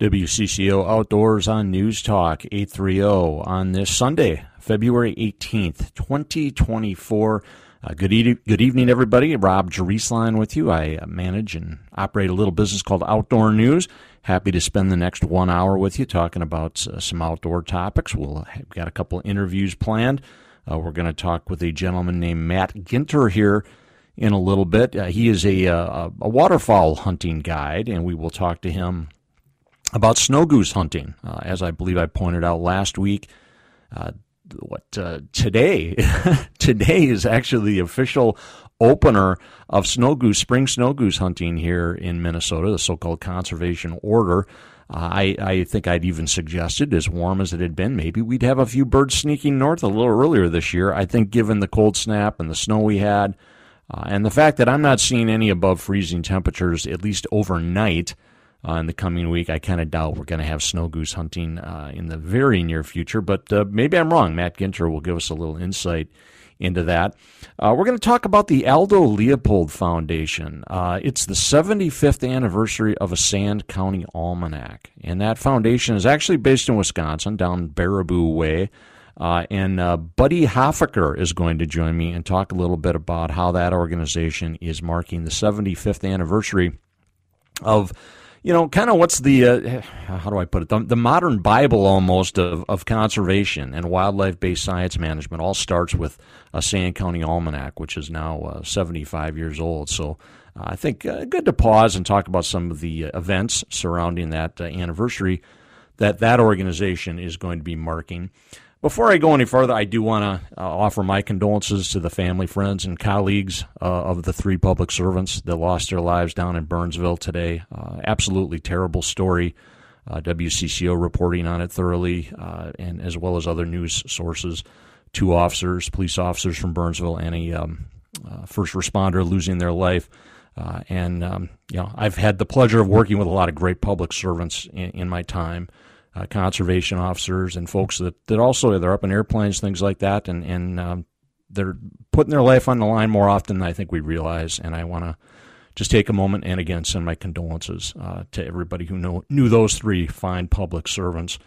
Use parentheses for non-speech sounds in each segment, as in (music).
WCCO Outdoors on News Talk 830 on this Sunday, February 18th, 2024. Uh, good, e- good evening, everybody. Rob Drieslein with you. I uh, manage and operate a little business called Outdoor News. Happy to spend the next one hour with you talking about uh, some outdoor topics. We'll have got a couple interviews planned. Uh, we're going to talk with a gentleman named Matt Ginter here in a little bit. Uh, he is a, uh, a waterfowl hunting guide, and we will talk to him about snow goose hunting. Uh, as I believe I pointed out last week, uh, what uh, today (laughs) today is actually the official opener of snow goose spring snow goose hunting here in Minnesota, the so-called conservation order. Uh, I, I think I'd even suggested, as warm as it had been, maybe we'd have a few birds sneaking north a little earlier this year. I think, given the cold snap and the snow we had, uh, and the fact that I'm not seeing any above freezing temperatures, at least overnight, uh, in the coming week. I kind of doubt we're going to have snow goose hunting uh, in the very near future, but uh, maybe I'm wrong. Matt Ginter will give us a little insight into that. Uh, we're going to talk about the Aldo Leopold Foundation. Uh, it's the 75th anniversary of a Sand County Almanac, and that foundation is actually based in Wisconsin, down Baraboo Way. Uh, and Buddy Huffaker is going to join me and talk a little bit about how that organization is marking the 75th anniversary of you know, kind of what's the uh, how do I put it? The, the, modern Bible almost of, of conservation and wildlife based science management all starts with a Sand County Almanac, which is now uh, 75 years old. So uh, I think uh, good to pause and talk about some of the uh, events surrounding that uh, anniversary that that organization is going to be marking. Before I go any further, I do want to uh, offer my condolences to the family, friends, and colleagues uh, of the three public servants that lost their lives down in Burnsville today. Uh, absolutely terrible story. Uh, WCCO reporting on it thoroughly, uh, and as well as other news sources. Two officers, police officers from Burnsville, and a um, uh, first responder losing their life. and um, you know, I've had the pleasure of working with a lot of great public servants in, in my time uh, conservation officers and folks that, that also they're up in airplanes, things like that, and and um, they're putting their life on the line more often than I think we realize. And I want to just take a moment and again send my condolences uh, to everybody who know, knew those three fine public servants.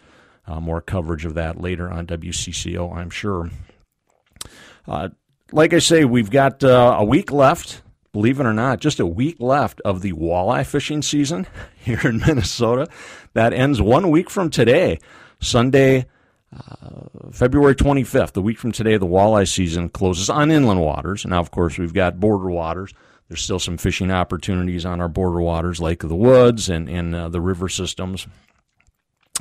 Uh, more coverage of that later on WCCO, I'm sure. Uh, like I say, we've got uh, a week left believe it or not, just a week left of the walleye fishing season (laughs) here in Minnesota. That ends one week from today, Sunday, uh, February 25th. The week from today, the walleye season closes on inland waters. Now, of course, we've got border waters. There's still some fishing opportunities on our border waters, Lake of the Woods and, and uh, the river systems.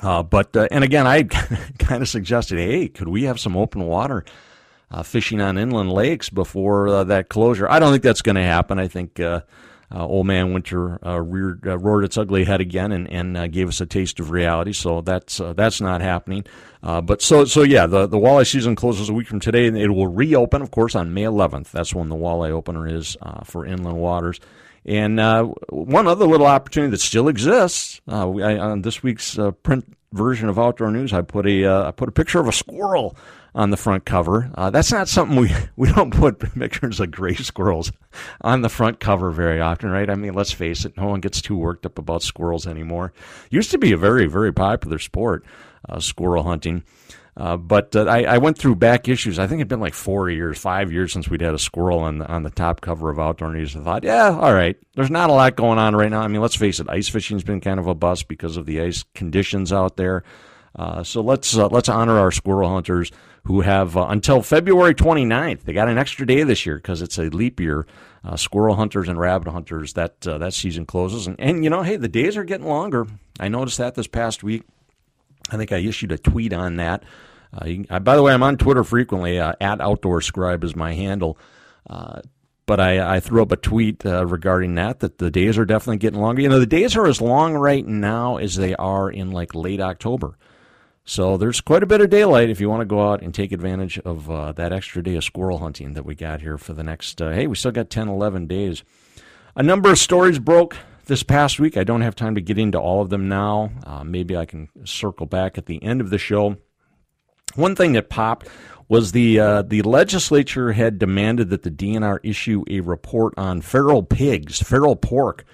Uh, but, uh, and again, I (laughs) kind of suggested, hey, could we have some open water? uh, fishing on inland lakes before uh, that closure. I don't think that's going to happen. I think uh, uh, Old Man Winter uh, reared, roared its ugly head again and, and gave us a taste of reality. So that's that's not happening. but so so yeah, the the walleye season closes a week from today, and it will reopen, of course, on May 11th. That's when the walleye opener is for inland waters. And uh, one other little opportunity that still exists uh, I, on this week's uh, print version of Outdoor News, I put a I put a picture of a squirrel on the front cover. Uh, that's not something we, (laughs) we don't put (laughs) pictures of gray squirrels on the front cover very often, right? I mean, let's face it, no one gets too worked up about squirrels anymore. Used to be a very, very popular sport, uh, squirrel hunting. Uh, but uh, I, I, went through back issues. I think it'd been like four years, five years since we'd had a squirrel on the, on the top cover of Outdoor News. I thought, yeah, all right. There's not a lot going on right now. I mean, let's face it, ice fishing's been kind of a bust because of the ice conditions out there. Uh, so let's uh, let's honor our squirrel hunters who have uh, until February 29th. They got an extra day this year because it's a leap year. Uh, squirrel hunters and rabbit hunters that uh, that season closes, and, and you know, hey, the days are getting longer. I noticed that this past week. I think I issued a tweet on that. Uh, you, by the way, I'm on Twitter frequently. at Outdoor Scribe is my handle but I, I, threw up a tweet uh, regarding that that the days are definitely getting longer. You know, the days are as long right now as they are in like late October. So there's quite a bit of daylight if you want to go out and take advantage of uh, that extra day of squirrel hunting that we got here for the next, uh, hey, we still got 10, 11 days. A number of stories broke this past week. I don't have time to get into all of them now. Uh, maybe I can circle back at the end of the show. One thing that popped was the uh, the legislature had demanded that the DNR issue a report on feral pigs, feral pork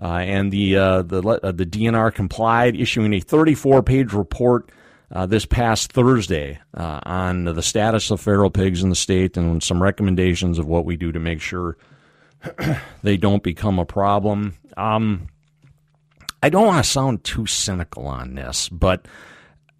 uh, and the uh, the the DNR complied, issuing a 34 page report. Uh, this past Thursday uh, on the status of feral pigs in the state and some recommendations of what we do to make sure (clears throat) they don't become a problem. Um, I don't want to sound too cynical on this, but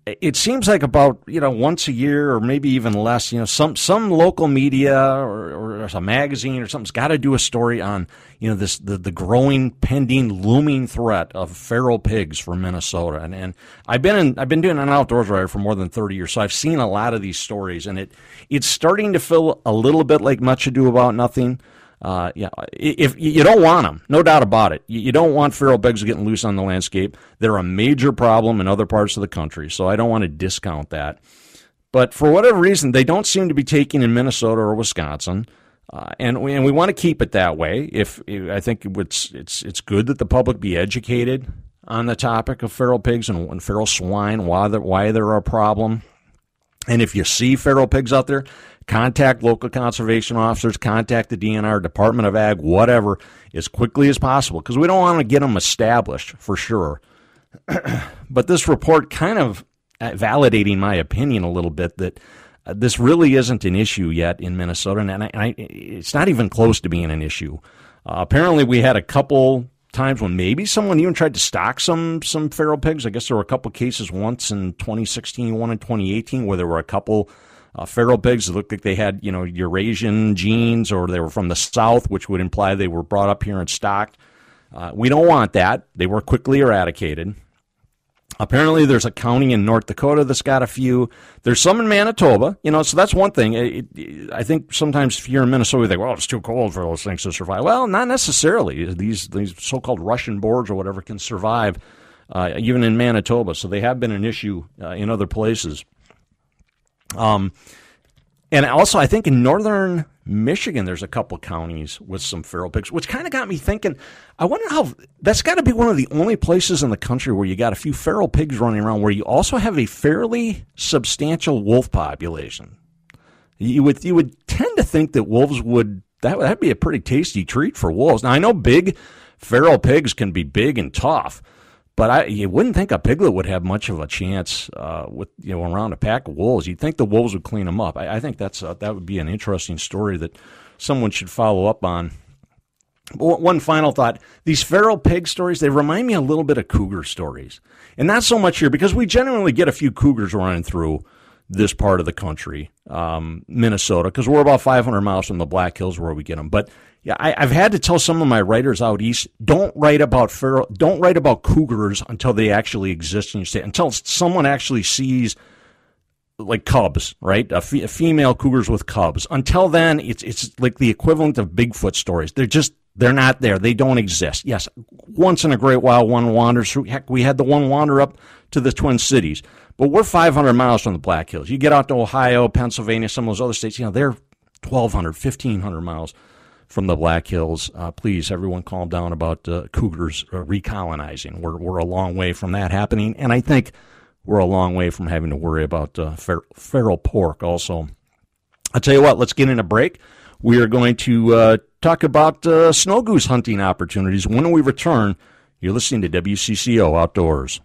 it seems like about you know once a year or maybe even less you know some some local media or, or a magazine or something's got to do a story on you know this the, the growing pending looming threat of feral pigs for Minnesota. And and I've been in I've been doing an outdoors writer for more than 30 years so I've seen a lot of these stories. And it it's starting to feel a little bit like much ado about nothing uh, yeah, if you don't want them, no doubt about it. You don't want feral pigs getting loose on the landscape. They're a major problem in other parts of the country, so I don't want to discount that. But for whatever reason, they don't seem to be taking in Minnesota or Wisconsin. Uh, and we, and we want to keep it that way. If I think it's it's it's good that the public be educated on the topic of feral pigs and, and feral swine, why they're, why they're a problem. And if you see feral pigs out there, contact local conservation officers, contact the DNR, Department of Ag, whatever, as quickly as possible because we don't want to get them established for sure. (clears throat) but this report kind of uh, validating my opinion a little bit that uh, this really isn't an issue yet in Minnesota, and, I, I, it's not even close to being an issue. Uh, apparently, we had a couple times when maybe someone even tried to stock some some feral pigs. I guess there were a couple cases once in 2016, one in 2018, where there were a couple uh, feral pigs looked like they had, you know, Eurasian genes or they were from the south, which would imply they were brought up here and stocked. Uh, we don't want that. They were quickly eradicated. Apparently, there's a county in North Dakota that's got a few. There's some in Manitoba, you know, so that's one thing. It, it, I think sometimes if you're in Minnesota, you think, well, it's too cold for those things to survive. Well, not necessarily. These, these so called Russian boars or whatever can survive uh, even in Manitoba. So they have been an issue uh, in other places. Um, and also, I think in northern Michigan, there's a couple counties with some feral pigs, which kind of got me thinking. I wonder how that's got to be one of the only places in the country where you got a few feral pigs running around, where you also have a fairly substantial wolf population. You would you would tend to think that wolves would that would be a pretty tasty treat for wolves. Now I know big feral pigs can be big and tough, but I, you wouldn't think a piglet would have much of a chance uh, with you know around a pack of wolves. You'd think the wolves would clean them up. I, I think that's uh, that would be an interesting story that someone should follow up on. One final thought: these feral pig stories they remind me a little bit of cougar stories, and not so much here because we generally get a few cougars running through this part of the country, um, Minnesota, because we're about 500 miles from the Black Hills where we get them. But yeah, I, have had to tell some of my writers out east, don't write about feral, don't write about cougars until they actually exist in your state, until someone actually sees like cubs, right? A, female cougars with cubs. Until then, it's it's like the equivalent of Bigfoot stories. They're just they're not there. They don't exist. Yes, once in a great while, one wanders through. Heck, we had the one wander up to the Twin Cities. But we're 500 miles from the Black Hills. You get out to Ohio, Pennsylvania, some of those other states, you know, they're 1,200, 1,500 miles from the Black Hills. Uh, please, everyone, calm down about uh, cougars uh, recolonizing. We're, we're a long way from that happening. And I think we're a long way from having to worry about uh, fer- feral pork also. I'll tell you what, let's get in a break. We are going to uh, talk about uh, snow goose hunting opportunities. When we return, you're listening to WCCO Outdoors.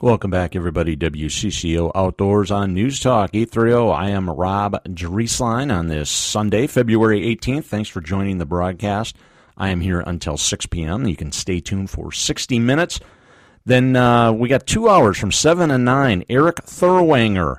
Welcome back, everybody. WCCO Outdoors on News Talk 830. I am Rob Drieslein on this Sunday, February 18th. Thanks for joining the broadcast. I am here until 6 p.m. You can stay tuned for 60 minutes. Then uh, we got two hours from 7 and 9. Eric Thurwanger.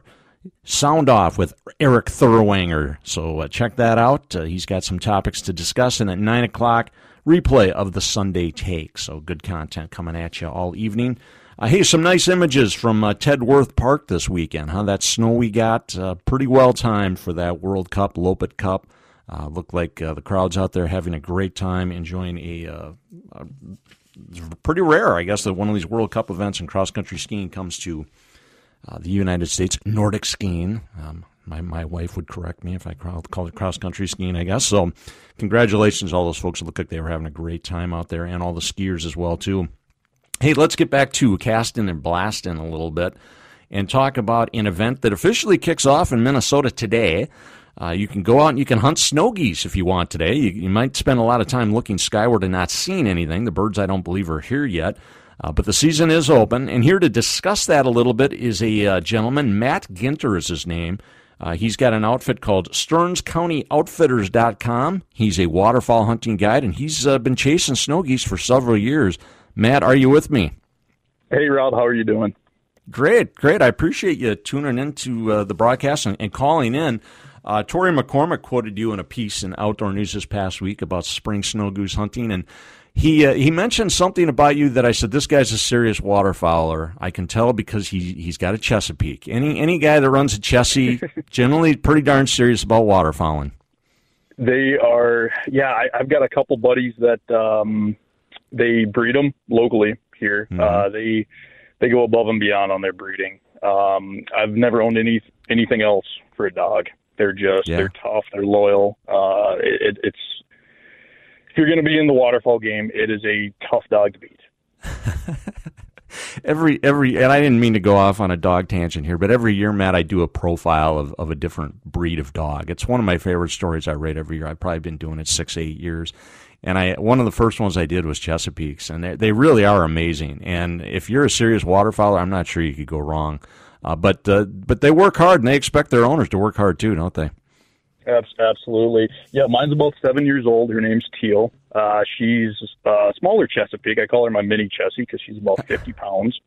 Sound off with Eric Thurwanger. So uh, check that out. Uh, he's got some topics to discuss. And at 9 o'clock, replay of the Sunday Take. So good content coming at you all evening. Uh, hey, some nice images from uh, Theodore Wirth Park this weekend, huh? That snow we got, uh, pretty well timed for that World Cup, Loppet Cup. Uh, looked like uh, the crowd's out there having a great time, enjoying a, uh, a, pretty rare, I guess, that one of these World Cup events in cross country skiing comes to uh, the United States. Nordic skiing. Um, my, my wife would correct me if I called it cross country skiing, I guess. So, congratulations all those folks. It looked like they were having a great time out there, and all the skiers as well, too. Hey, let's get back to casting and blasting a little bit and talk about an event that officially kicks off in Minnesota today. Uh, you can go out and you can hunt snow geese if you want today. You, you, might spend a lot of time looking skyward and not seeing anything. The birds, I don't believe, are here yet. Uh, but the season is open. And here to discuss that a little bit is a uh, gentleman. Matt Ginter is his name. Uh, he's got an outfit called StearnsCountyOutfitters.com. He's a waterfowl hunting guide, and he's uh, been chasing snow geese for several years. Matt, are you with me? Hey, Rob. How are you doing? Great, great. I appreciate you tuning into uh, the broadcast and, and calling in. Uh, Tori McCormick quoted you in a piece in Outdoor News this past week about spring snow goose hunting, and he uh, he mentioned something about you that I said this guy's a serious waterfowler. I can tell because he he's got a Chesapeake. Any any guy that runs a Chessie (laughs) generally pretty darn serious about waterfowling. They are, yeah. I, have got a couple buddies that um, they breed them locally here. Mm-hmm. Uh, they they go above and beyond on their breeding. Um, I've never owned any anything else for a dog. They're just yeah. they're tough. They're loyal. Uh, it, it's if you're going to be in the waterfowl game, it is a tough dog to beat. (laughs) every every and I didn't mean to go off on a dog tangent here, but every year, Matt, I do a profile of, of a different breed of dog. It's one of my favorite stories I read every year. I've probably been doing it six, eight years. And I one of the first ones I did was Chesapeakes, and they, they really are amazing. And if you're a serious waterfowler, I'm not sure you could go wrong. Uh, but uh, but they work hard, and they expect their owners to work hard too, don't they? Absolutely. Yeah, mine's about seven years old. Her name's Teal. Uh, she's a uh, smaller Chesapeake. I call her my mini Chessie because she's about (laughs) 50 pounds,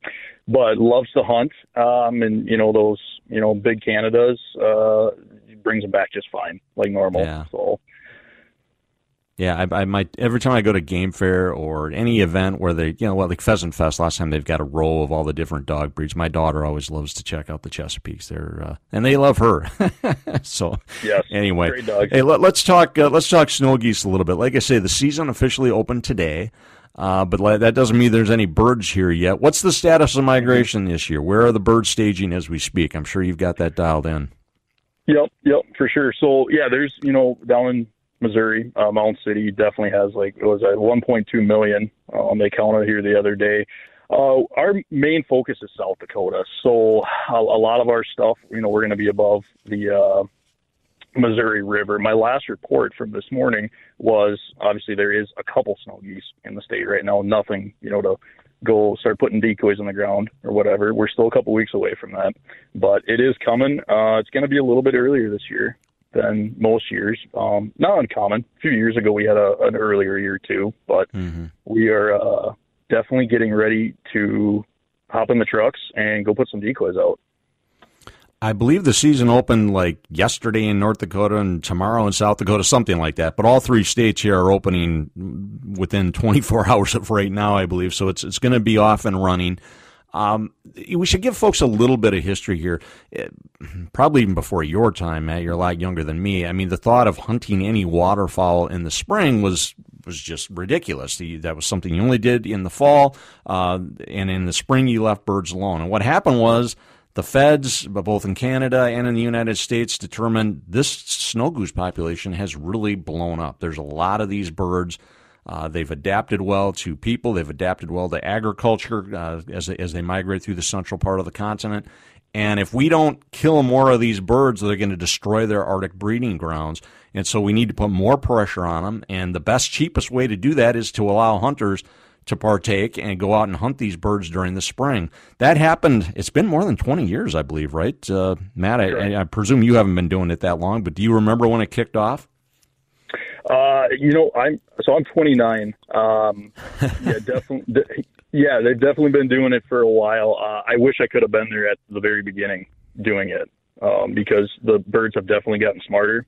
but loves to hunt. Um, and you know those, you know, big Canadas uh, brings them back just fine, like normal. Yeah. So yeah, I, I, might every time I go to game fair or any event where they, you know, well, like Pheasant Fest. Last time they've got a row of all the different dog breeds. My daughter always loves to check out the Chesapeakes. They're uh, and they love her. (laughs) so yes, anyway, hey, let, us talk. Uh, let's talk snow geese a little bit. Like I say, the season officially opened today. Uh, but that doesn't mean there's any birds here yet. What's the status of migration this year? Where are the birds staging as we speak? I'm sure you've got that dialed in. Yep, yep, for sure. So yeah, there's you know down in Missouri. Uh, Mound City definitely has like it was at 1.2 million. Um, they counted here the other day. Uh, our main focus is South Dakota, so a, a lot of our stuff, you know, we're going to be above the uh, Missouri River. My last report from this morning was obviously there is a couple snow geese in the state right now. Nothing, you know, to go start putting decoys on the ground or whatever. We're still a couple weeks away from that, but it is coming. Uh, it's going to be a little bit earlier this year than most years. Um, not uncommon. A few years ago, we had a, an earlier year too, but mm-hmm. we are uh, definitely getting ready to hop in the trucks and go put some decoys out. I believe the season opened like yesterday in North Dakota and tomorrow in South Dakota, something like that. But all three states here are opening within 24 (laughs) hours of right now, I believe. So it's it's going to be off and running. Um, we should give folks a little bit of history here. Eh, probably even before your time, Matt. You're a lot younger than me. I mean, the thought of hunting any waterfowl in the spring was was just ridiculous. that was something you only did in the fall, uh, and in the spring you left birds alone. And what happened was the feds, both in Canada and in the United States, determined this snow goose population has really blown up. There's a lot of these birds. Uh, they've adapted well to people. They've adapted well to agriculture uh, as, they, as they migrate through the central part of the continent. And if we don't kill more of these birds, they're going to destroy their Arctic breeding grounds. And so we need to put more pressure on them. And the best, cheapest way to do that is to allow hunters to partake and go out and hunt these birds during the spring. That happened, it's been more than 20 years, I believe, right? Uh, Matt, I, I, presume you haven't been doing it that long, but do you remember when it kicked off? Uh, you know, I'm so I'm 29. Um, (laughs) yeah, definitely. yeah, they've definitely been doing it for a while. Uh, I wish I could have been there at the very beginning doing it um, because the birds have definitely gotten smarter.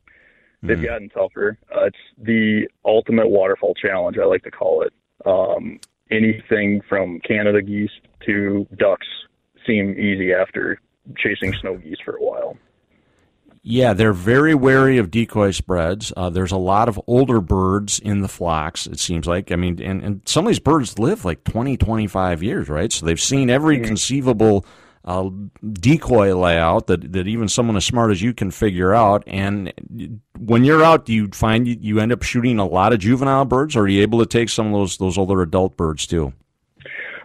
They've mm. gotten tougher. Uh, it's the ultimate waterfowl challenge, I like to call it. Um, anything from Canada geese to ducks seem easy after chasing snow geese for a while. Yeah, they're very wary of decoy spreads. Uh, there's a lot of older birds in the flocks, it seems like. I mean, and, and some of these birds live like 20, 25 years, right? So they've seen every conceivable uh, decoy layout that, that even someone as smart as you can figure out. And when you're out, do you find you, you end up shooting a lot of juvenile birds, or are you able to take some of those, those older adult birds too?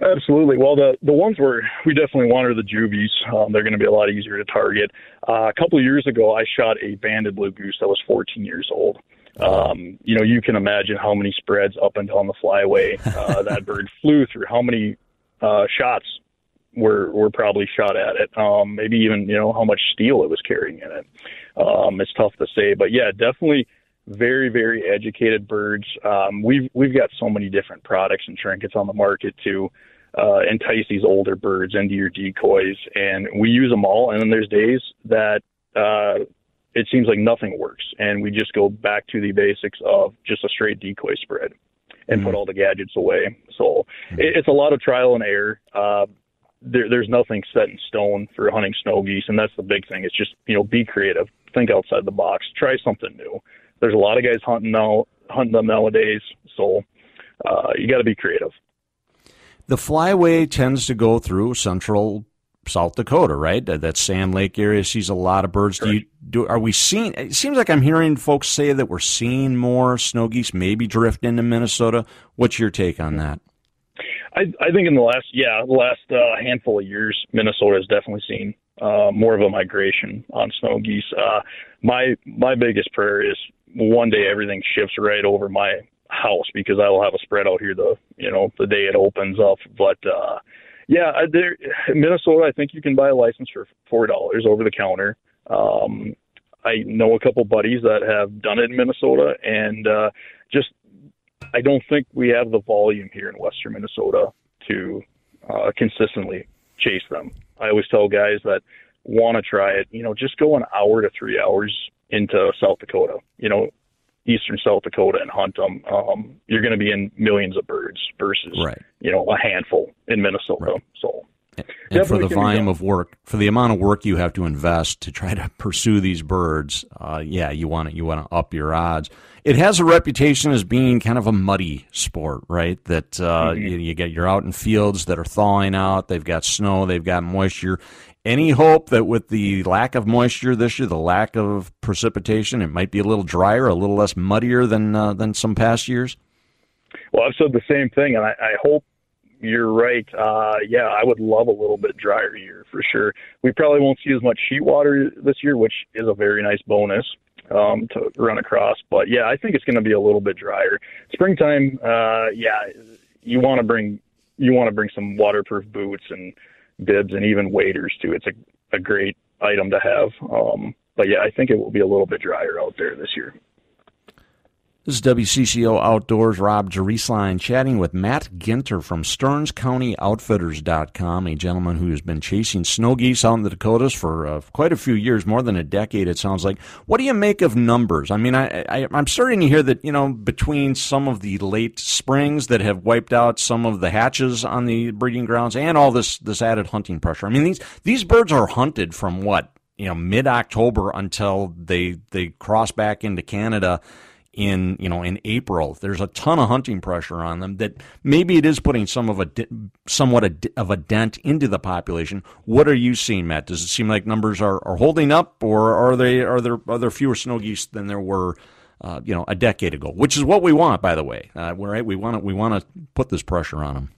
Absolutely. Well, the the ones where we definitely want are the juvies. Um, they're going to be a lot easier to target. Uh, a couple of years ago, I shot a banded blue goose that was 14 years old. Um, you know, you can imagine how many spreads up and down the flyway uh, (laughs) that bird flew through. How many uh, shots were were probably shot at it. Um, maybe even you know how much steel it was carrying in it. Um, it's tough to say, but yeah, definitely very very educated birds. Um, we've we've got so many different products and trinkets on the market to uh, entice these older birds into your decoys, and we use them all. And then there's days that uh, it seems like nothing works, and we just go back to the basics of just a straight decoy spread and mm-hmm. put all the gadgets away. So mm-hmm. it, it's a lot of trial and error. Uh, there, there's nothing set in stone for hunting snow geese, and that's the big thing. It's just you know be creative, think outside the box, try something new. There's a lot of guys hunting now, hunting them nowadays, so uh, you got to be creative. The flyway tends to go through central South Dakota, right? That Sand Lake area sees a lot of birds. Do you do? Are we seeing? It seems like I'm hearing folks say that we're seeing more snow geese maybe drift into Minnesota. What's your take on that? I, I think in the last yeah the last uh, handful of years, Minnesota has definitely seen uh, more of a migration on snow geese. Uh, my my biggest prayer is one day everything shifts right over my house because I will have a spread out here the you know the day it opens up. But uh, yeah, there Minnesota, I think you can buy a license for four dollars over the counter. Um, I know a couple buddies that have done it in Minnesota, and uh, just I don't think we have the volume here in Western Minnesota to uh, consistently chase them. I always tell guys that want to try it, you know, just go an hour to three hours into South Dakota, you know, eastern South Dakota and hunt them. Um, you're going to be in millions of birds versus, right. you know, a handful in Minnesota. Right. So and for the volume of work, for the amount of work you have to invest to try to pursue these birds, uh, yeah, you want to you want to up your odds. It has a reputation as being kind of a muddy sport, right? That uh, mm-hmm. you, you get you're out in fields that are thawing out. They've got snow. They've got moisture. Any hope that with the lack of moisture this year, the lack of precipitation, it might be a little drier, a little less muddier than uh, than some past years? Well, I've said the same thing, and I, I hope you're right. Uh, yeah, I would love a little bit drier year for sure. We probably won't see as much sheet water this year, which is a very nice bonus um, to run across. But yeah, I think it's going to be a little bit drier. Springtime, uh, yeah, you want to bring you want to bring some waterproof boots and bibs and even waders too. It's a a great item to have. Um, but yeah, I think it will be a little bit drier out there this year. This is WCCO Outdoors, Rob Drieslein chatting with Matt Ginter from StearnsCountyOutfitters.com, a gentleman who has been chasing snow geese out in the Dakotas for uh, quite a few years, more than a decade, it sounds like. What do you make of numbers? I mean, I, I, I'm starting to hear that, you know, between some of the late springs that have wiped out some of the hatches on the breeding grounds and all this, this added hunting pressure. I mean, these, these birds are hunted from what? You know, mid October until they they cross back into Canada in you know in April. There's a ton of hunting pressure on them that maybe it is putting some of a somewhat a, of a dent into the population. What are you seeing, Matt? Does it seem like numbers are, are holding up, or are they are there are there fewer snow geese than there were? Uh, you know, a decade ago, which is what we want, by the way. Uh, right? We want to we want to put this pressure on them.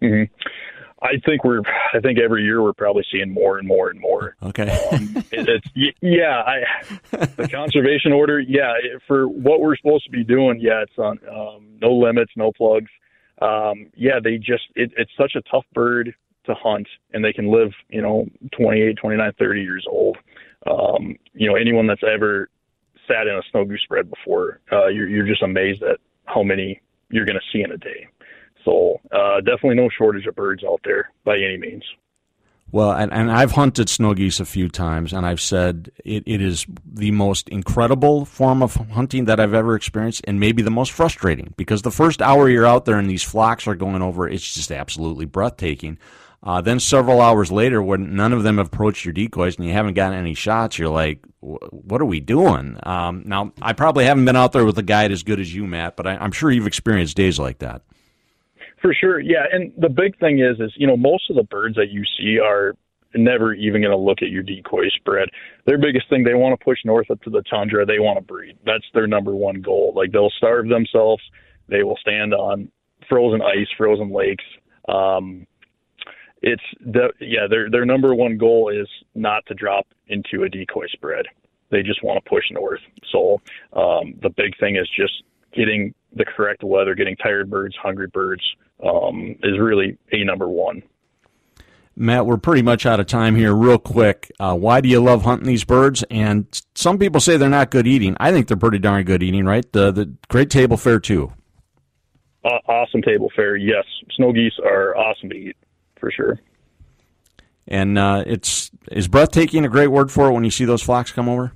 Mm-hmm. I think we're. I think every year we're probably seeing more and more and more. Okay. um, (laughs) it, it's yeah. I, the conservation order. Yeah, for what we're supposed to be doing. Yeah, it's on um, no limits, no plugs. Um, yeah, they just. It, it's such a tough bird to hunt, and they can live. You know, 28, 29, 30 years old. Um, you know, anyone that's ever sat in a snow goose spread before, uh, you're, you're just amazed at how many you're going to see in a day. So uh, definitely no shortage of birds out there by any means. Well, and, and I've hunted snow geese a few times, and I've said it, it is the most incredible form of hunting that I've ever experienced, and maybe the most frustrating because the first hour you're out there and these flocks are going over, it's just absolutely breathtaking. Uh, then several hours later, when none of them have approached your decoys and you haven't gotten any shots, you're like, "What are we doing?" Um, now, I probably haven't been out there with a guide as good as you, Matt, but I, I'm sure you've experienced days like that. For sure, yeah. And the big thing is, is you know, most of the birds that you see are never even going to look at your decoy spread. Their biggest thing, they want to push north up to the tundra. They want to breed. That's their number one goal. Like they'll starve themselves. They will stand on frozen ice, frozen lakes. Um, it's the yeah their their number one goal is not to drop into a decoy spread. They just want to push north. So um, the big thing is just getting the correct weather, getting tired birds, hungry birds um, is really a number one. Matt, we're pretty much out of time here. Real quick, uh, why do you love hunting these birds? And some people say they're not good eating. I think they're pretty darn good eating, right? The the great table fare too. Uh, awesome table fare, yes. Snow geese are awesome to eat for sure. And uh, it's is breathtaking a great word for it when you see those flocks come over?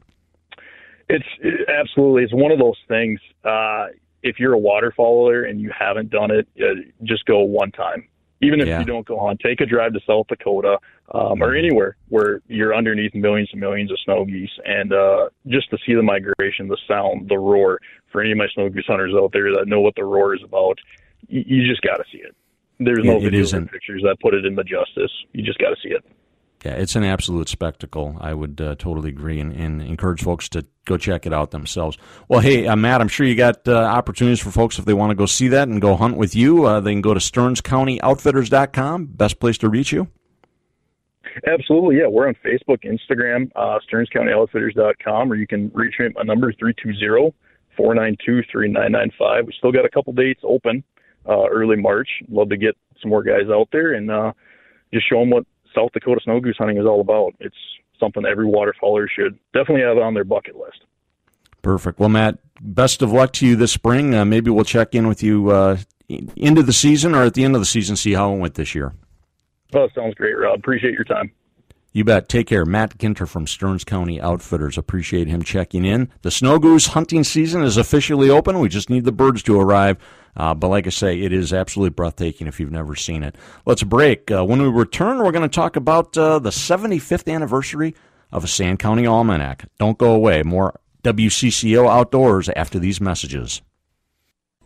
It's it, absolutely. It's one of those things. Uh, if you're a waterfowler and you haven't done it, uh, just go one time. Even if yeah. you don't go on, take a drive to South Dakota um, or mm-hmm. anywhere where you're underneath millions and millions of snow geese, and uh, just to see the migration, the sound, the roar. For any of my snow goose hunters out there that know what the roar is about, you, you just got to see it. There's no it, videos or pictures that put it in the justice. You just got to see it. Yeah, it's an absolute spectacle. I would uh, totally agree and, and, encourage folks to go check it out themselves. Well, hey, uh, Matt, I'm sure you got uh, opportunities for folks if they want to go see that and go hunt with you. Uh, they can go to StearnsCountyOutfitters.com. Best place to reach you. Absolutely, yeah. We're on Facebook, Instagram, uh, StearnsCountyOutfitters.com, or you can reach me at my number, 320 492 3995. We still got a couple dates open uh, early March. Love to get some more guys out there and uh, just show them what South Dakota snow goose hunting is all about. It's something every waterfowler should definitely have on their bucket list. Perfect. Well, Matt, best of luck to you this spring. Uh, maybe we'll check in with you uh, into the season or at the end of the season, see how it went this year. Oh, sounds great, Rob. Appreciate your time. You bet. Take care. Matt Ginter from Stearns County Outfitters. Appreciate him checking in. The snow goose hunting season is officially open. We just need the birds to arrive. Uh, but like I say, it is absolutely breathtaking if you've never seen it. Let's break. Uh, when we return, we're going to talk about uh, the 75th anniversary of a Sand County Almanac. Don't go away. More WCCO Outdoors after these messages.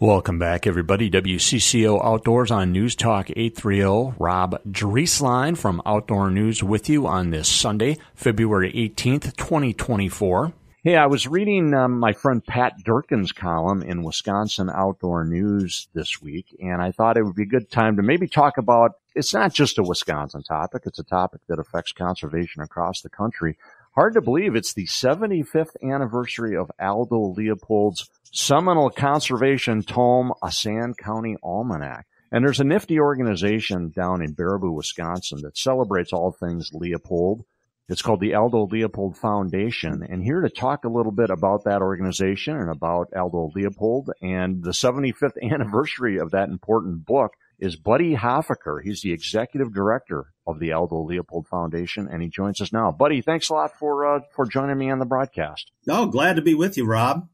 Welcome back, everybody. WCCO Outdoors on News Talk 830. Rob Drieslein from Outdoor News with you on this Sunday, February 18th, 2024. Hey, I was reading um, my friend Pat Durkin's column in Wisconsin Outdoor News this week, and I thought it would be a good time to maybe talk about it's not just a Wisconsin topic, it's a topic that affects conservation across the country. Hard to believe it's the 75th anniversary of Aldo Leopold's seminal conservation tome, A Sand County Almanac. And there's a nifty organization down in Baraboo, Wisconsin that celebrates all things Leopold it's called the Aldo Leopold Foundation. And here to talk a little bit about that organization and about Aldo Leopold and the 75th (laughs) anniversary of that important book is Buddy Huffaker. He's the executive director of the Aldo Leopold Foundation, and he joins us now. Buddy, thanks a lot for uh, for joining me on the broadcast. Oh, glad to be with you, Rob.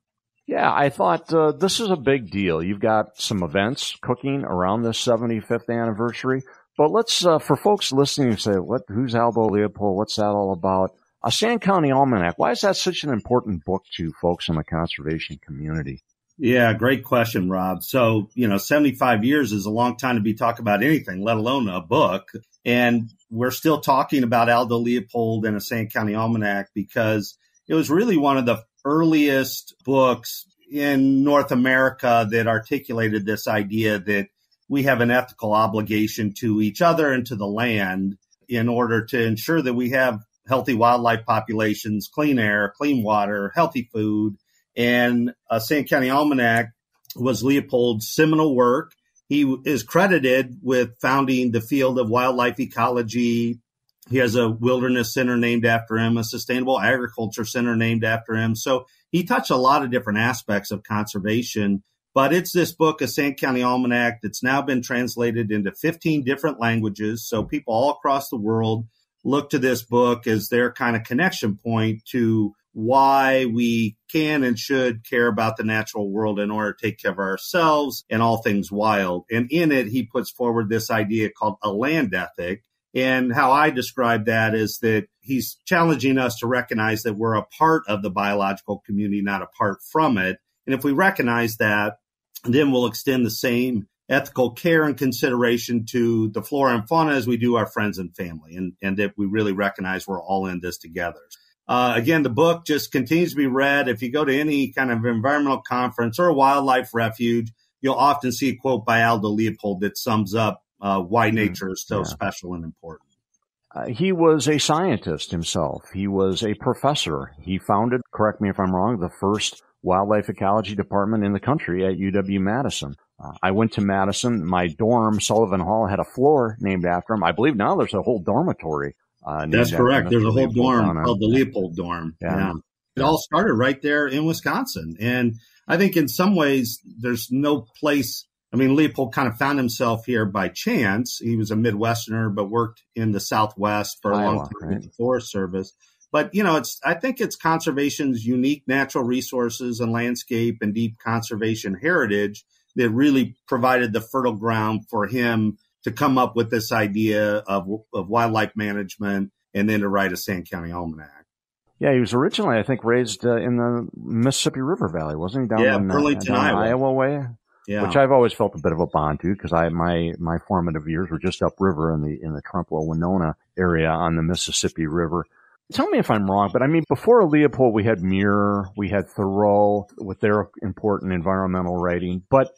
Yeah, I thought uh, this is a big deal. You've got some events cooking around this 75th anniversary. But let's, uh, for folks listening, say, what, who's Aldo Leopold? What's that all about? A Sand County Almanac. Why is that such an important book to folks in the conservation community? Yeah, great question, Rob. So, you know, 75 years is a long time to be talking about anything, let alone a book. And we're still talking about Aldo Leopold and a Sand County Almanac because it was really one of the earliest books in North America that articulated this idea that we have an ethical obligation to each other and to the land in order to ensure that we have healthy wildlife populations, clean air, clean water, healthy food. And uh, a Sand County Almanac was Leopold's seminal work. He is credited with founding the field of wildlife ecology. He has a wilderness center named after him, a sustainable agriculture center named after him. So he touched a lot of different aspects of conservation but it's this book, a Sand County Almanac, that's now been translated into 15 different languages. So people all across the world look to this book as their kind of connection point to why we can and should care about the natural world in order to take care of ourselves and all things wild. And in it, he puts forward this idea called a land ethic. And how I describe that is that he's challenging us to recognize that we're a part of the biological community, not apart from it. And if we recognize that, and then we'll extend the same ethical care and consideration to the flora and fauna as we do our friends and family, and, and that we really recognize we're all in this together. Uh, again, the book just continues to be read. If you go to any kind of environmental conference or a wildlife refuge, you'll often see a quote by Aldo Leopold that sums up uh, why mm-hmm. nature is so yeah. special and important. Uh, he was a scientist himself. He was a professor. He founded, correct me if I'm wrong, the first wildlife ecology department in the country at UW Madison. Uh, I went to Madison. My dorm, Sullivan Hall, had a floor named after him. I believe now there's a whole dormitory. Uh, That's correct. There's a whole dorm called the Leopold Dorm. Yeah. yeah. It all started right there in Wisconsin. And I think in some ways, there's no place. I mean, Leopold kind of found himself here by chance. He was a Midwesterner, but worked in the Southwest for a Iowa, long time right? with the Forest Service. But you know, it's I think it's conservation's unique natural resources and landscape and deep conservation heritage that really provided the fertile ground for him to come up with this idea of, of wildlife management and then to write a Sand County Almanac. Yeah, he was originally, I think, raised uh, in the Mississippi River Valley, wasn't he? Down yeah, in, uh, Burlington, uh, Iowa. Iowa way. Yeah. Which I've always felt a bit of a bond to because I my my formative years were just upriver in the in the Trempealeau Winona area on the Mississippi River. Tell me if I'm wrong, but I mean, before Leopold, we had Muir, we had Thoreau with their important environmental writing, but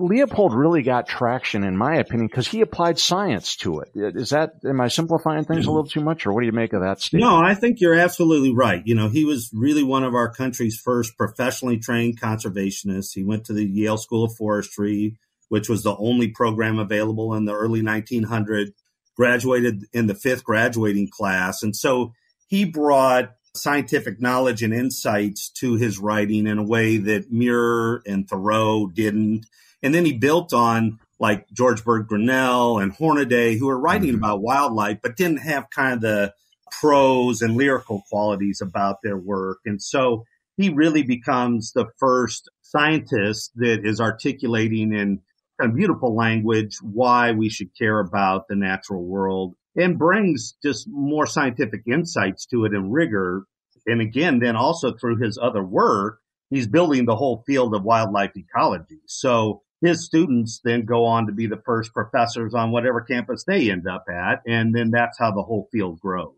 Leopold really got traction, in my opinion, because he applied science to it. Is that, am I simplifying things a mm-hmm. little too much, or what do you make of that statement? No, I think you're absolutely right. You know, he was really one of our country's first professionally trained conservationists. He went to the Yale School of Forestry, which was the only program available in the early 1900s, graduated in the fifth graduating class. And so he brought scientific knowledge and insights to his writing in a way that Muir and Thoreau didn't and then he built on like George Bird Grinnell and Hornaday, who were writing mm-hmm. about wildlife, but didn't have kind of the prose and lyrical qualities about their work. And so he really becomes the first scientist that is articulating in kind of beautiful language why we should care about the natural world and brings just more scientific insights to it and rigor. And again, then also through his other work, he's building the whole field of wildlife ecology. So his students then go on to be the first professors on whatever campus they end up at. And then that's how the whole field grows.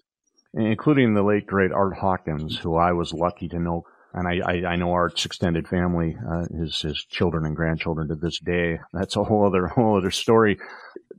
Including the late, great Art Hawkins, who I was lucky to know. And I, I, I know Art's extended family, uh, his, his children and grandchildren to this day. That's a whole other, (laughs) whole other story.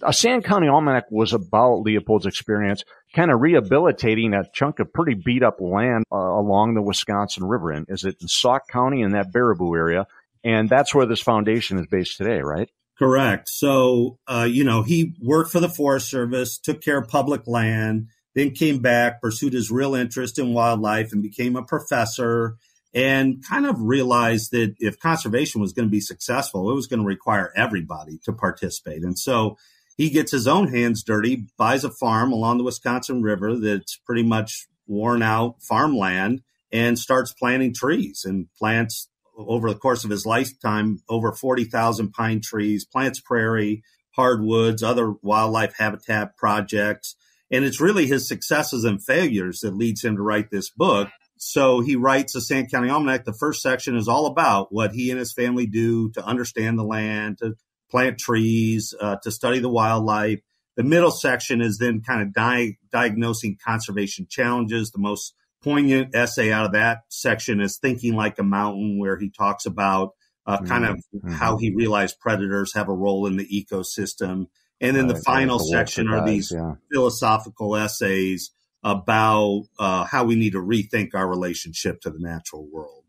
A Sand County Almanac was about Leopold's experience, kind of rehabilitating a chunk of pretty beat up land uh, along the Wisconsin River. And is it in Sauk County in that Baraboo area? And that's where this foundation is based today, right? Correct. So, uh, you know, he worked for the Forest Service, took care of public land, then came back, pursued his real interest in wildlife, and became a professor. And kind of realized that if conservation was going to be successful, it was going to require everybody to participate. And so he gets his own hands dirty, buys a farm along the Wisconsin River that's pretty much worn out farmland, and starts planting trees and plants over the course of his lifetime over 40,000 pine trees, plants prairie, hardwoods, other wildlife habitat projects. And it's really his successes and failures that leads him to write this book. So he writes the Sand County Almanac. The first section is all about what he and his family do to understand the land, to plant trees, uh, to study the wildlife. The middle section is then kind of di- diagnosing conservation challenges, the most poignant essay out of that section is Thinking Like a Mountain, where he talks about uh, kind of mm-hmm. how he realized predators have a role in the ecosystem. And then right, the final the section are these yeah. philosophical essays about uh, how we need to rethink our relationship to the natural world.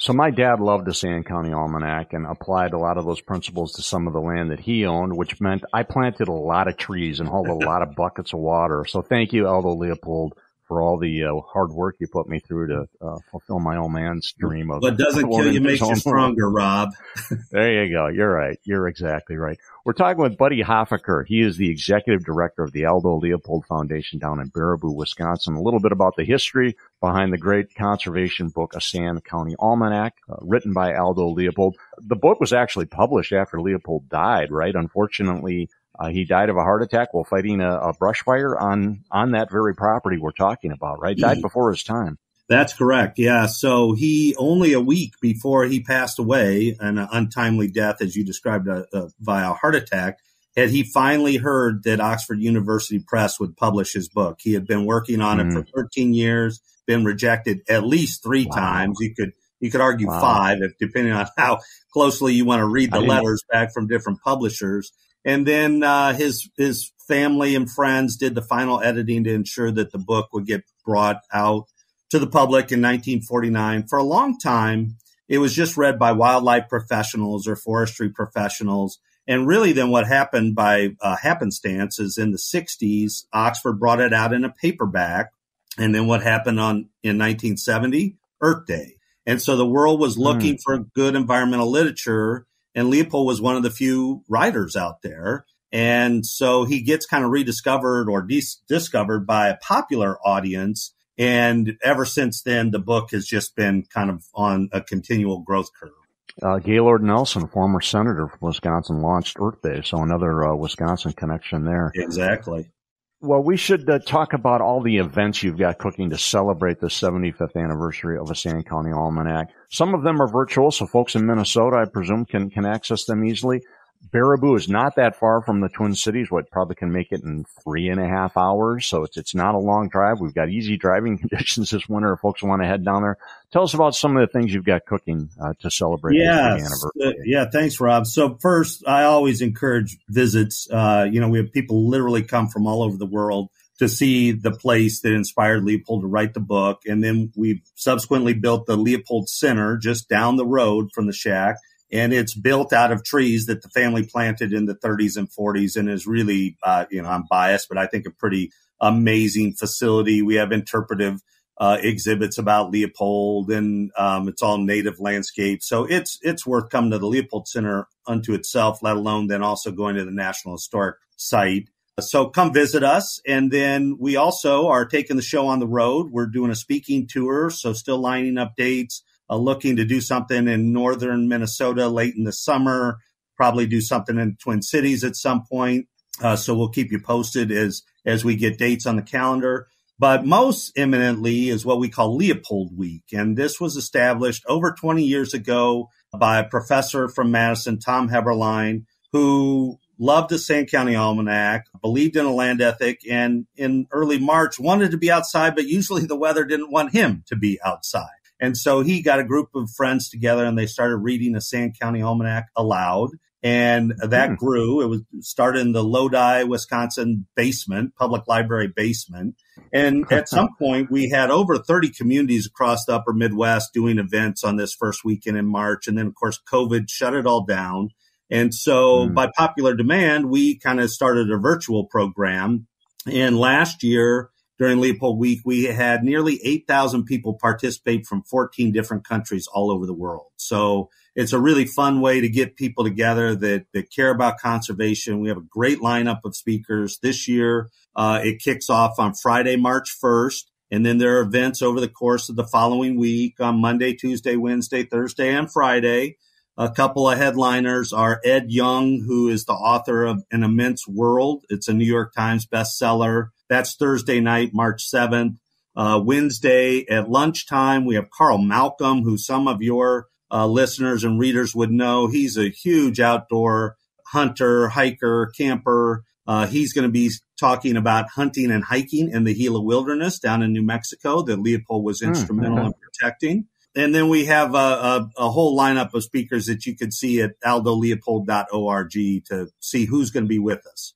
So my dad loved the Sand County Almanac and applied a lot of those principles to some of the land that he owned, which meant I planted a lot of trees and hauled a (laughs) lot of buckets of water. So thank you, Aldo Leopold, for all the uh, hard work you put me through to uh, fulfill my old man's dream of. What doesn't kill you makes you stronger, Rob. (laughs) there you go. You're right. You're exactly right. We're talking with Buddy Huffaker. He is the executive director of the Aldo Leopold Foundation down in Baraboo, Wisconsin. A little bit about the history behind the great conservation book, A Sand County Almanac, uh, written by Aldo Leopold. The book was actually published after Leopold died, right? Unfortunately, uh, he died of a heart attack while fighting a, a, brush fire on on that very property we're talking about. Right, died before his time. That's correct. Yeah. So he only a week before he passed away, an untimely death, as you described, uh, uh, via a heart attack, had he finally heard that Oxford University Press would publish his book. He had been working on mm. it for mm. 13 years, been rejected at least three wow. times. You could you could argue wow. five, if depending on how closely you want to read the letters back from different publishers. And then uh, his his family and friends did the final editing to ensure that the book would get brought out to the public in 1949. For a long time, it was just read by wildlife professionals or forestry professionals. And really, then what happened by uh, happenstance is in the 60s, Oxford brought it out in a paperback. And then what happened on in 1970? Earth Day. And so the world was looking mm. for good environmental literature. And Leopold was one of the few writers out there. And so he gets kind of rediscovered or dis- discovered by a popular audience and ever since then, the book has just been kind of on a continual growth curve. Uh, Gaylord Nelson, former senator from Wisconsin, launched Earth Day, so another uh, Wisconsin connection there. Exactly. Well, we should uh, talk about all the events you've got cooking to celebrate the 75th anniversary of a Sand County Almanac. Some of them are virtual, so folks in Minnesota, I presume, can, can access them easily. Baraboo is not that far from the Twin Cities. What probably can make it in three and a half hours. So it's it's not a long drive. We've got easy driving (laughs) conditions this winter. If folks want to head down there, tell us about some of the things you've got cooking uh, to celebrate yeah, the anniversary. Uh, yeah, thanks, Rob. So first, I always encourage visits. Uh, you know, we have people literally come from all over the world to see the place that inspired Leopold to write the book. And then we subsequently built the Leopold Center just down the road from the shack and it's built out of trees that the family planted in the 30s and 40s and is really uh, you know i'm biased but i think a pretty amazing facility. We have interpretive uh, exhibits about leopold and um, it's all native landscape. So it's it's worth coming to the leopold center unto itself let alone then also going to the national historic site. So come visit us. And then we also are taking the show on the road. We're doing a speaking tour so still lining up dates uh, looking to do something in northern Minnesota late in the summer, probably do something in Twin Cities at some point. Uh, so we'll keep you posted as as we get dates on the calendar. But most imminently is what we call Leopold Week. And this was established over 20 years ago by a professor from Madison, Tom Heberlein, who loved the Sand County Almanac, believed in a land ethic, and in early March wanted to be outside, but usually the weather didn't want him to be outside. And so he got a group of friends together and they started reading the Sand County Almanac aloud. And that hmm. grew. It was started in the Lodi, Wisconsin basement, public library basement. And (laughs) at some point, we had over 30 communities across the upper Midwest doing events on this first weekend in March. And then, of course, COVID shut it all down. And so, hmm. by popular demand, we kind of started a virtual program. And last year, during Leopold Week, we had nearly 8,000 people participate from 14 different countries all over the world. So it's a really fun way to get people together that, that care about conservation. We have a great lineup of speakers this year. Uh, it kicks off on Friday, March 1st. And then there are events over the course of the following week on Monday, Tuesday, Wednesday, Thursday, and Friday. A couple of headliners are Ed Yong, who is the author of An Immense World. It's a New York Times bestseller. That's Thursday night, March 7th. Uh, Wednesday at lunchtime, we have Carl Malcolm, who some of your uh, listeners and readers would know. He's a huge outdoor hunter, hiker, camper. Uh, he's going to be talking about hunting and hiking in the Gila Wilderness down in New Mexico that Leopold was hmm, instrumental mm-hmm. in protecting. And then we have a, a, a, whole lineup of speakers that you could see at aldoleopold.org to see who's going to be with us.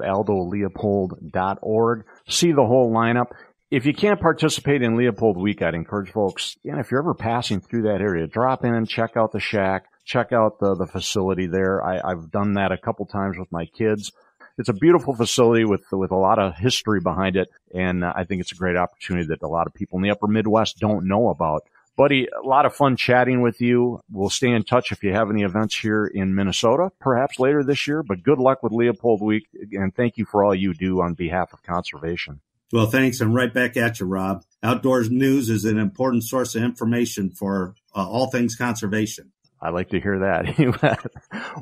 aldoleopold.org. See the whole lineup. If you can't participate in Leopold Week, I'd encourage folks, know, if you're ever passing through that area, drop in and check out the shack, check out the, the facility there. I, I've done that a couple times with my kids. It's a beautiful facility with with a lot of history behind it, and I think it's a great opportunity that a lot of people in the Upper Midwest don't know about. Buddy, a lot of fun chatting with you. We'll stay in touch if you have any events here in Minnesota, perhaps later this year. But good luck with Leopold Week, and thank you for all you do on behalf of conservation. Well, thanks, and right back at you, Rob. Outdoors News is an important source of information for uh, all things conservation. I like to hear that.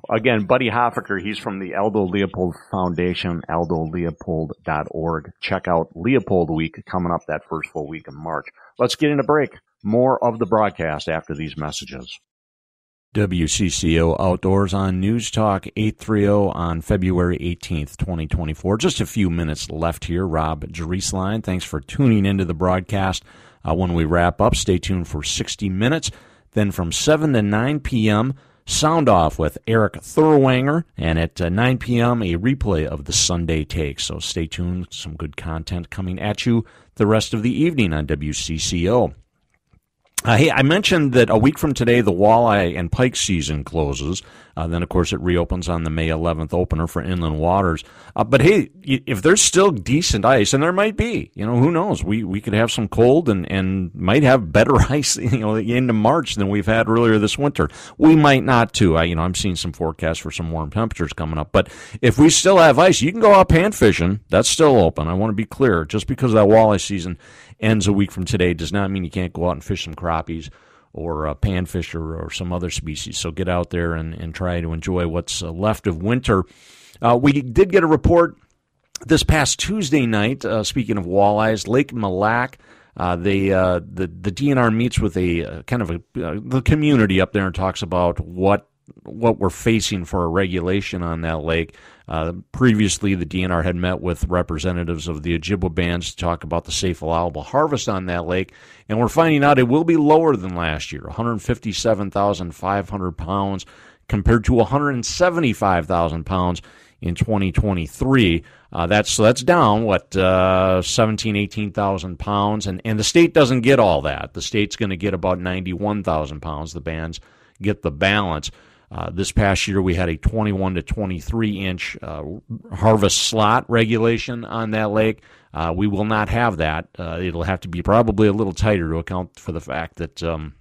(laughs) Again, Buddy Huffaker, he's from the Aldo Leopold Foundation, aldoleopold.org. Check out Leopold Week coming up that first full week in March. Let's get in a break. More of the broadcast after these messages. WCCO Outdoors on News Talk 830 on February 18th, 2024. Just a few minutes left here. Rob Drieslein, thanks for tuning into the broadcast. Uh, when we wrap up, stay tuned for 60 minutes. Then from 7 to 9 p.m., Sound Off with Eric Thurwanger, and at uh, 9 p.m., a replay of the Sunday Take. So stay tuned. Some good content coming at you the rest of the evening on WCCO. Uh, hey, I mentioned that a week from today, the walleye and pike season closes. Uh, then, of course, it reopens on the May 11th opener for inland waters. Uh, but hey, if there's still decent ice, and there might be, you know, who knows? We we could have some cold and, and might have better (laughs) ice, you know, into March than we've had earlier this winter. We might not too. I, you know, I'm seeing some forecasts for some warm temperatures coming up. But if we still have ice, you can go out pan fishing. That's still open. I want to be clear. Just because that walleye season ends a week from today does not mean you can't go out and fish some crappies or uh, panfish or, some other species. So get out there and, and try to enjoy what's uh, left of winter. Uh, we did get a report this past Tuesday night. Uh, speaking of walleyes, Lake Lac. Uh, they uh, the the DNR meets with a uh, kind of a the community up there and talks about what what we're facing for a regulation on that lake. Uh, previously, the DNR had met with representatives of the Ojibwa bands to talk about the safe allowable harvest on that lake, and we're finding out it will be lower than last year 157,500 pounds compared to 175,000 pounds in 2023. Uh, that's so that's down what uh, 17, 18,000 pounds, and and the state doesn't get all that. The state's going to get about 91,000 pounds. The bands get the balance. Uh, this past year, we had a 21 to 23 inch uh, harvest slot regulation on that lake. Uh, we will not have that. Uh, it'll have to be probably a little tighter to account for the fact that um,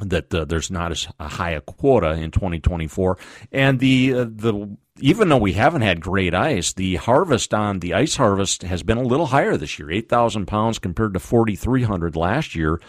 that uh, there's not as high a quota in 2024. And the the even though we haven't had great ice, the harvest on the ice harvest has been a little higher this year, 8,000 pounds compared to 4,300 last year.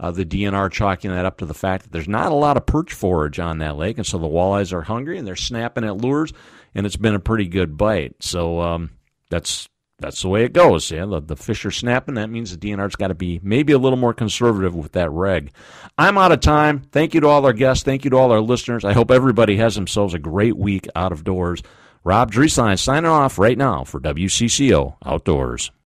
Uh, the DNR chalking that up to the fact that there's not a lot of perch forage on that lake, and so the walleyes are hungry and they're snapping at lures, and it's been a pretty good bite. So um, that's that's the way it goes. Yeah, the, the fish are snapping. That means the DNR's got to be maybe a little more conservative with that reg. I'm out of time. Thank you to all our guests. Thank you to all our listeners. I hope everybody has themselves a great week out of doors. Rob Drieslein signing off right now for WCCO Outdoors.